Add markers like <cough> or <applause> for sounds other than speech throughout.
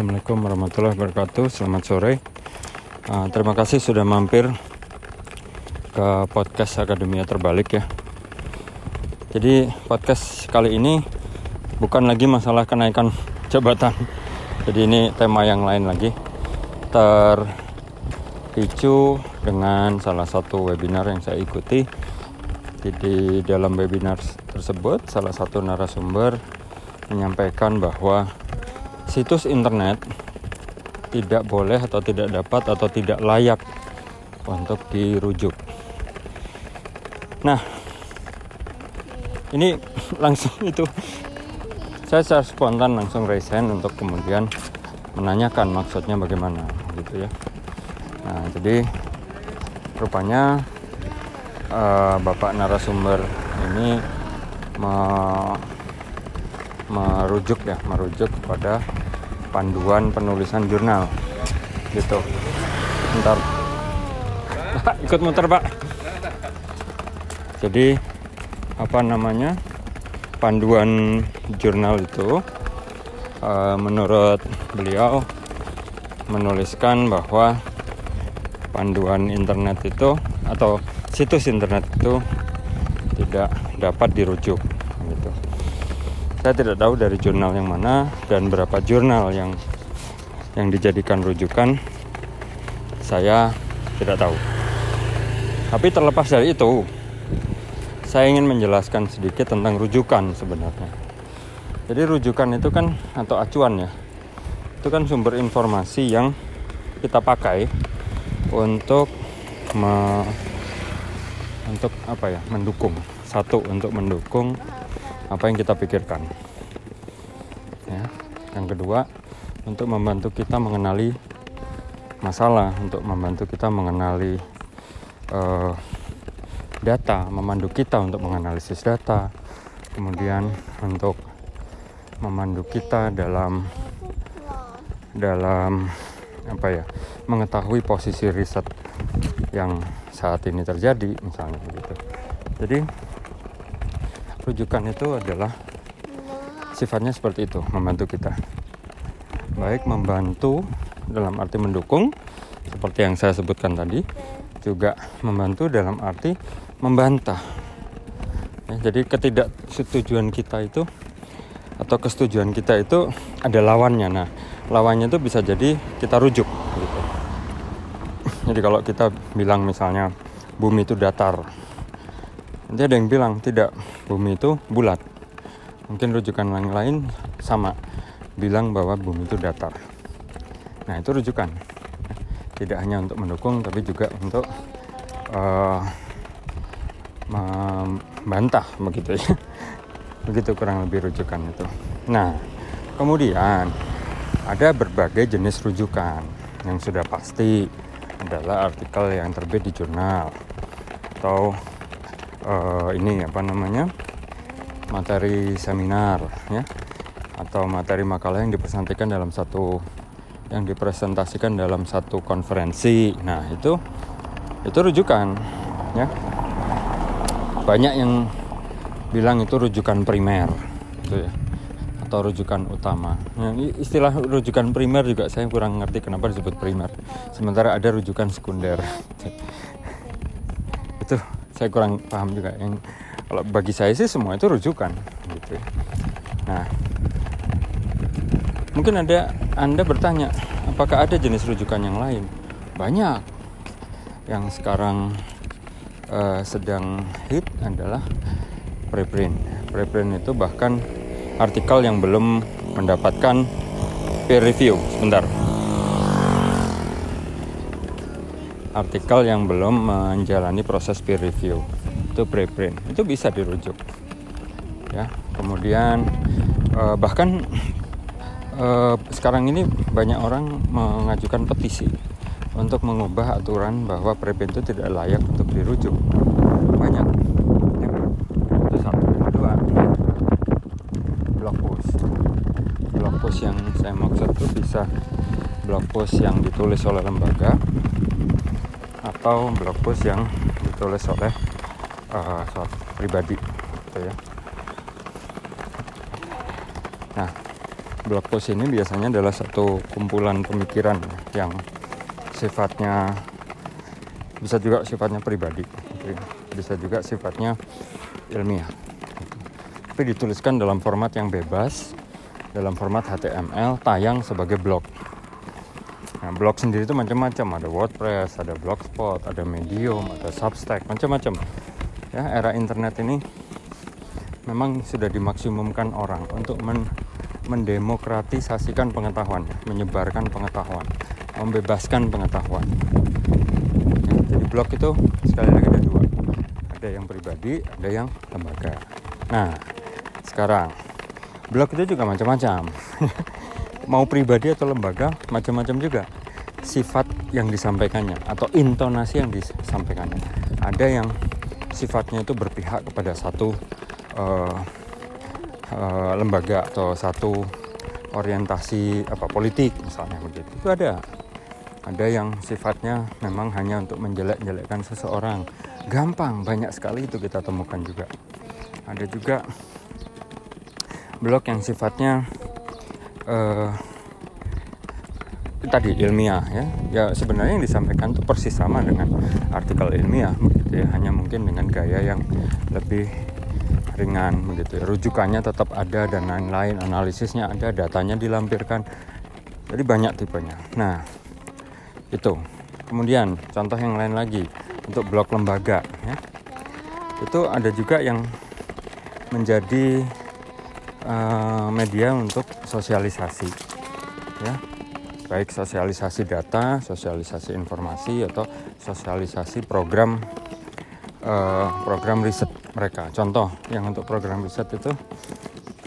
Assalamualaikum warahmatullahi wabarakatuh. Selamat sore. Uh, terima kasih sudah mampir ke podcast Akademia Terbalik ya. Jadi podcast kali ini bukan lagi masalah kenaikan jabatan. Jadi ini tema yang lain lagi. Terpicu dengan salah satu webinar yang saya ikuti. Jadi dalam webinar tersebut salah satu narasumber menyampaikan bahwa situs internet tidak boleh atau tidak dapat atau tidak layak untuk dirujuk. Nah, ini <laughs> langsung itu saya secara spontan langsung hand untuk kemudian menanyakan maksudnya bagaimana gitu ya. Nah, jadi rupanya uh, Bapak narasumber ini me merujuk ya, merujuk kepada panduan penulisan jurnal. Gitu. Ntar. Ikut muter pak. Jadi apa namanya panduan jurnal itu uh, menurut beliau menuliskan bahwa panduan internet itu atau situs internet itu tidak dapat dirujuk saya tidak tahu dari jurnal yang mana dan berapa jurnal yang yang dijadikan rujukan. Saya tidak tahu. Tapi terlepas dari itu saya ingin menjelaskan sedikit tentang rujukan sebenarnya. Jadi rujukan itu kan atau acuan ya itu kan sumber informasi yang kita pakai untuk me, untuk apa ya mendukung. Satu untuk mendukung apa yang kita pikirkan. Ya. Yang kedua, untuk membantu kita mengenali masalah, untuk membantu kita mengenali uh, data, memandu kita untuk menganalisis data, kemudian untuk memandu kita dalam dalam apa ya mengetahui posisi riset yang saat ini terjadi misalnya begitu. Jadi rujukan itu adalah sifatnya seperti itu, membantu kita. Baik membantu dalam arti mendukung seperti yang saya sebutkan tadi, juga membantu dalam arti membantah. Ya, jadi ketidaksetujuan kita itu atau kesetujuan kita itu ada lawannya. Nah, lawannya itu bisa jadi kita rujuk gitu. Jadi kalau kita bilang misalnya bumi itu datar, nanti ada yang bilang tidak. Bumi itu bulat. Mungkin rujukan yang lain sama. Bilang bahwa bumi itu datar. Nah itu rujukan. Tidak hanya untuk mendukung tapi juga untuk uh, membantah begitu ya. <laughs> Begitu kurang lebih rujukan itu. Nah kemudian ada berbagai jenis rujukan. Yang sudah pasti adalah artikel yang terbit di jurnal atau uh, ini apa namanya materi seminar ya atau materi makalah yang dipresentasikan dalam satu yang dipresentasikan dalam satu konferensi. Nah itu itu rujukan ya. Banyak yang bilang itu rujukan primer gitu ya atau rujukan utama. Nah, istilah rujukan primer juga saya kurang ngerti kenapa disebut primer. Sementara ada rujukan sekunder. <laughs> Itu saya kurang paham juga. Yang kalau bagi saya sih semua itu rujukan gitu. Ya. nah mungkin ada anda bertanya apakah ada jenis rujukan yang lain? Banyak. Yang sekarang uh, sedang hit adalah preprint. Preprint itu bahkan artikel yang belum mendapatkan peer review. Sebentar artikel yang belum menjalani proses peer review. Itu preprint. Itu bisa dirujuk. Ya kemudian eh, bahkan eh, sekarang ini banyak orang mengajukan petisi untuk mengubah aturan bahwa preprint itu tidak layak untuk dirujuk. Banyak. Ya. satu. Kedua blog post. Blog post yang saya maksud itu bisa blog post yang ditulis oleh lembaga atau blog post yang ditulis oleh uh, pribadi gitu ya. Nah, blog post ini biasanya adalah satu kumpulan pemikiran yang sifatnya bisa juga sifatnya pribadi bisa juga sifatnya ilmiah tapi dituliskan dalam format yang bebas dalam format HTML tayang sebagai blog nah blog sendiri itu macam-macam ada WordPress ada Blogspot ada Medium ada Substack macam-macam ya era internet ini memang sudah dimaksimumkan orang untuk men mendemokratisasikan pengetahuan, menyebarkan pengetahuan, membebaskan pengetahuan. Ya, jadi blog itu sekali lagi ada dua, ada yang pribadi, ada yang lembaga. Nah, sekarang blog itu juga macam-macam. <laughs> Mau pribadi atau lembaga, macam-macam juga sifat yang disampaikannya atau intonasi yang disampaikannya. Ada yang sifatnya itu berpihak kepada satu uh, uh, lembaga atau satu orientasi apa politik misalnya begitu. Itu ada. Ada yang sifatnya memang hanya untuk menjelek-jelekkan seseorang. Gampang banyak sekali itu kita temukan juga. Ada juga blog yang sifatnya uh, tadi ilmiah ya. Ya sebenarnya yang disampaikan itu persis sama dengan artikel ilmiah begitu ya. Hanya mungkin dengan gaya yang lebih ringan begitu ya. rujukannya tetap ada dan lain-lain analisisnya ada datanya dilampirkan. Jadi banyak tipenya. Nah itu. Kemudian contoh yang lain lagi untuk blog lembaga ya. Itu ada juga yang menjadi uh, media untuk sosialisasi ya baik sosialisasi data sosialisasi informasi atau sosialisasi program uh, program riset mereka. Contoh yang untuk program riset itu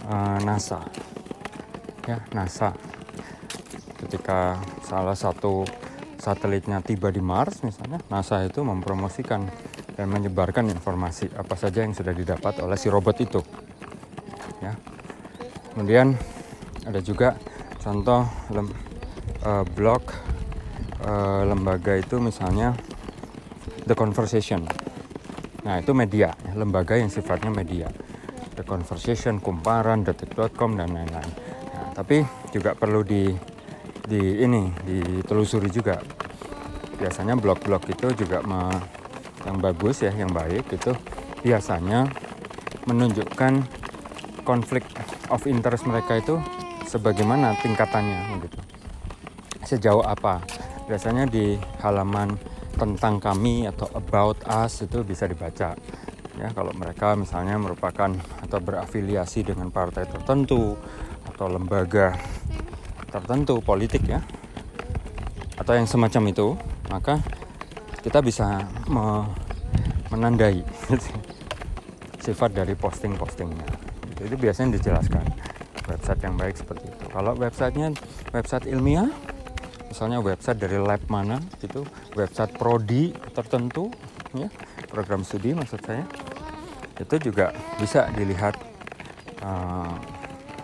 uh, NASA, ya NASA. Ketika salah satu satelitnya tiba di Mars, misalnya, NASA itu mempromosikan dan menyebarkan informasi apa saja yang sudah didapat oleh si robot itu. Ya. Kemudian ada juga contoh lem, uh, blog uh, lembaga itu misalnya The Conversation Nah itu media, lembaga yang sifatnya media. The Conversation, Kumparan, Detik.com dan lain-lain. Nah, tapi juga perlu di di ini ditelusuri juga. Biasanya blog-blog itu juga me, yang bagus ya, yang baik itu biasanya menunjukkan konflik of interest mereka itu sebagaimana tingkatannya gitu. Sejauh apa? Biasanya di halaman tentang kami atau about us itu bisa dibaca. Ya kalau mereka misalnya merupakan atau berafiliasi dengan partai tertentu atau lembaga tertentu politik ya atau yang semacam itu maka kita bisa me menandai <laughs> sifat dari posting-postingnya. Itu biasanya dijelaskan. Website yang baik seperti itu. Kalau websitenya website ilmiah misalnya website dari lab mana gitu website prodi tertentu ya program studi maksud saya itu juga bisa dilihat uh,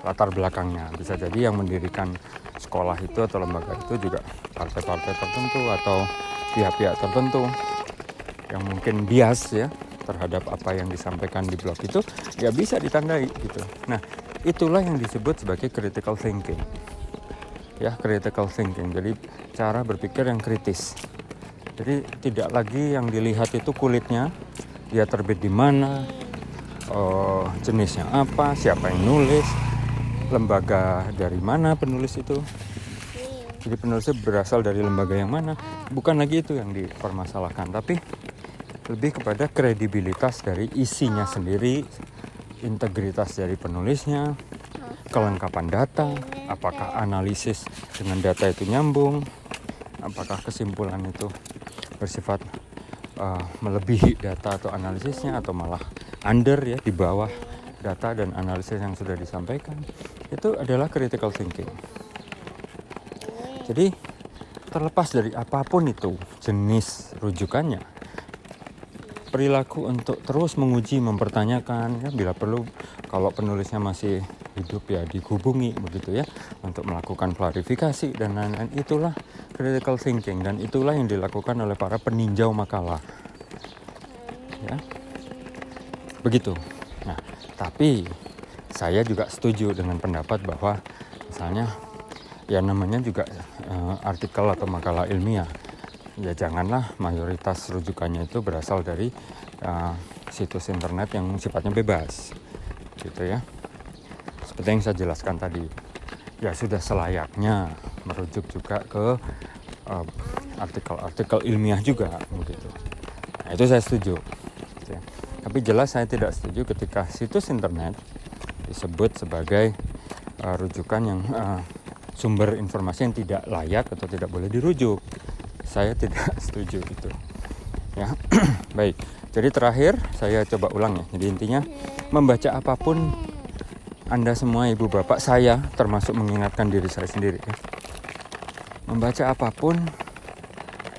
latar belakangnya. Bisa jadi yang mendirikan sekolah itu atau lembaga itu juga partai-partai tertentu atau pihak-pihak tertentu yang mungkin bias ya terhadap apa yang disampaikan di blog itu ya bisa ditandai gitu. Nah itulah yang disebut sebagai critical thinking ya critical thinking. Jadi cara berpikir yang kritis. Jadi tidak lagi yang dilihat itu kulitnya dia terbit di mana uh, jenisnya apa siapa yang nulis lembaga dari mana penulis itu. Jadi penulisnya berasal dari lembaga yang mana. Bukan lagi itu yang dipermasalahkan tapi lebih kepada kredibilitas dari isinya sendiri integritas dari penulisnya kelengkapan data, apakah analisis dengan data itu nyambung, apakah kesimpulan itu bersifat uh, melebihi data atau analisisnya atau malah under ya di bawah data dan analisis yang sudah disampaikan itu adalah critical thinking. Jadi terlepas dari apa pun itu jenis rujukannya, perilaku untuk terus menguji, mempertanyakan, ya bila perlu kalau penulisnya masih hidup ya dihubungi begitu ya untuk melakukan klarifikasi dan lain-lain. Itulah critical thinking dan itulah yang dilakukan oleh para peninjau makalah. Ya. Begitu. Nah tapi saya juga setuju dengan pendapat bahwa misalnya ya namanya juga uh, artikel atau makalah ilmiah. Ya janganlah mayoritas rujukannya itu berasal dari uh, situs internet yang sifatnya bebas. Gitu ya seperti yang saya jelaskan tadi ya sudah selayaknya merujuk juga ke artikel artikel-artikel ilmiah juga begitu. Nah, itu saya setuju gitu ya. tapi jelas saya tidak setuju ketika situs internet disebut sebagai uh, rujukan yang uh, sumber informasi yang tidak layak atau tidak boleh dirujuk. Saya tidak <laughs> setuju itu ya. <clears throat> Baik jadi terakhir saya coba ulang ya. Jadi intinya membaca apa pun anda semua ibu bapak saya termasuk mengingatkan diri saya sendiri ya. Membaca apa pun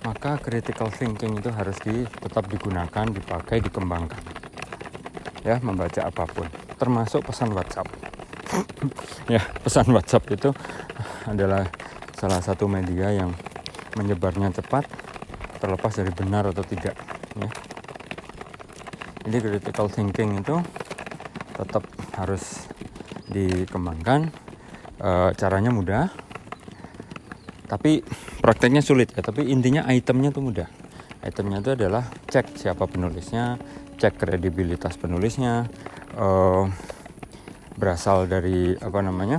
maka critical thinking itu harus di, tetap digunakan dipakai dikembangkan. Ya membaca apa pun. Termasuk pesan WhatsApp. <clears throat> Ya pesan WhatsApp itu adalah salah satu media yang menyebarnya cepat terlepas dari benar atau tidak ya. Jadi critical thinking itu tetap harus dikembangkan e, caranya mudah tapi prakteknya sulit ya. Tapi intinya itemnya tuh mudah. Itemnya itu adalah cek siapa penulisnya cek kredibilitas penulisnya e, berasal dari apa namanya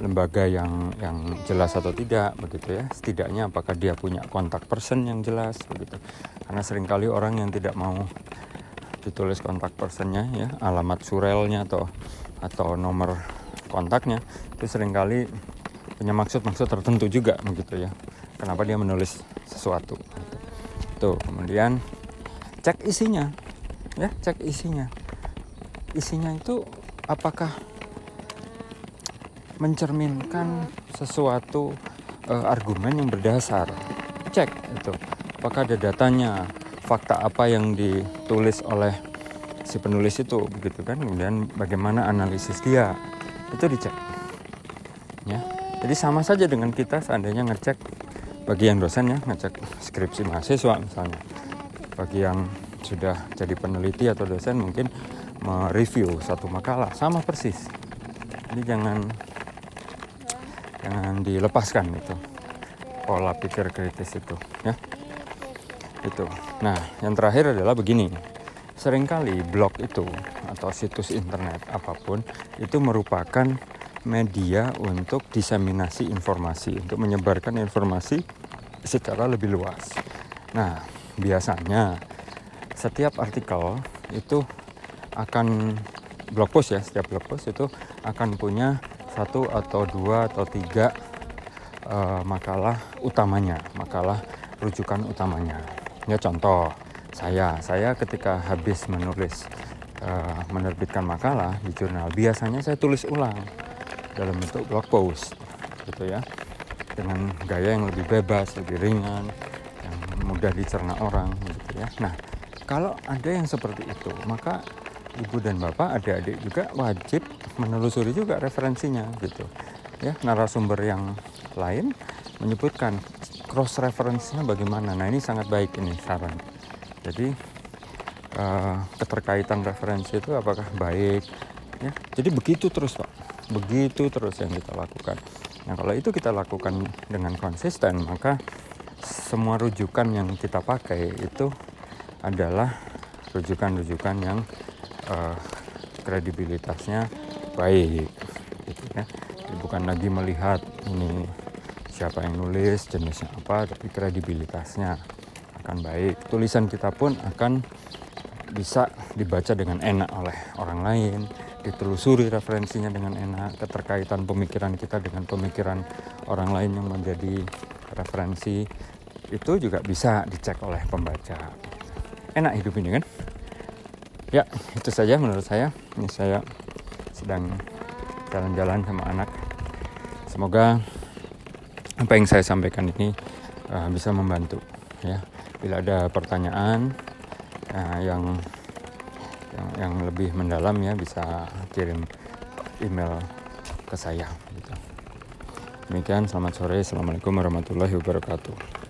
lembaga yang yang jelas atau tidak begitu ya. Setidaknya apakah dia punya kontak person yang jelas begitu. Karena sering kali orang yang tidak mau ditulis kontak personnya ya alamat surelnya atau atau nomor kontaknya itu sering kali punya maksud-maksud tertentu juga begitu ya kenapa dia menulis sesuatu gitu. tuh kemudian cek isinya ya cek isinya isinya itu apakah mencerminkan sesuatu uh, argumen yang berdasar. Cek itu. Apakah ada datanya, fakta apa yang ditulis oleh si penulis itu begitu kan. Kemudian bagaimana analisis dia. Itu dicek. Ya. Jadi sama saja dengan kita seandainya ngecek bagi yang dosen ya, ngecek skripsi mahasiswa misalnya. Bagi yang sudah jadi peneliti atau dosen mungkin mereview satu makalah sama persis. Jadi jangan jangan dilepaskan itu pola pikir kritis itu ya itu nah yang terakhir adalah begini sering kali blog itu atau situs internet apa pun itu merupakan media untuk diseminasi informasi untuk menyebarkan informasi secara lebih luas nah biasanya setiap artikel itu akan blog post ya setiap blog post itu akan punya satu atau dua atau tiga uh, makalah utamanya, makalah rujukan utamanya. Ya contoh, saya saya ketika habis menulis uh, menerbitkan makalah di jurnal, biasanya saya tulis ulang dalam bentuk blog post, gitu ya, dengan gaya yang lebih bebas, lebih ringan, yang mudah dicerna orang, gitu ya. Nah, kalau ada yang seperti itu, maka ibu dan bapak, adik-adik juga wajib menelusuri juga referensinya gitu. Ya, narasumber yang lain menyebutkan cross referensinya bagaimana. Nah, ini sangat baik ini saran. Jadi uh, keterkaitan referensi itu apakah baik ya. Jadi begitu terus, Pak. Begitu terus yang kita lakukan. Nah, kalau itu kita lakukan dengan konsisten, maka semua rujukan yang kita pakai itu adalah rujukan-rujukan yang uh, kredibilitasnya baik gitu ya Jadi bukan lagi melihat ini siapa yang nulis jenisnya apa tapi kredibilitasnya akan baik. Tulisan kita pun akan bisa dibaca dengan enak oleh orang lain ditelusuri referensinya dengan enak keterkaitan pemikiran kita dengan pemikiran orang lain yang menjadi referensi itu juga bisa dicek oleh pembaca. Enak hidup ini kan? Ya itu saja menurut saya. Ini saya sedang jalan-jalan sama anak. Semoga apa yang saya sampaikan ini uh, bisa membantu ya bila ada pertanyaan uh, yang, yang yang lebih mendalam ya bisa kirim email ke saya gitu. demikian selamat sore assalamualaikum warahmatullahi wabarakatuh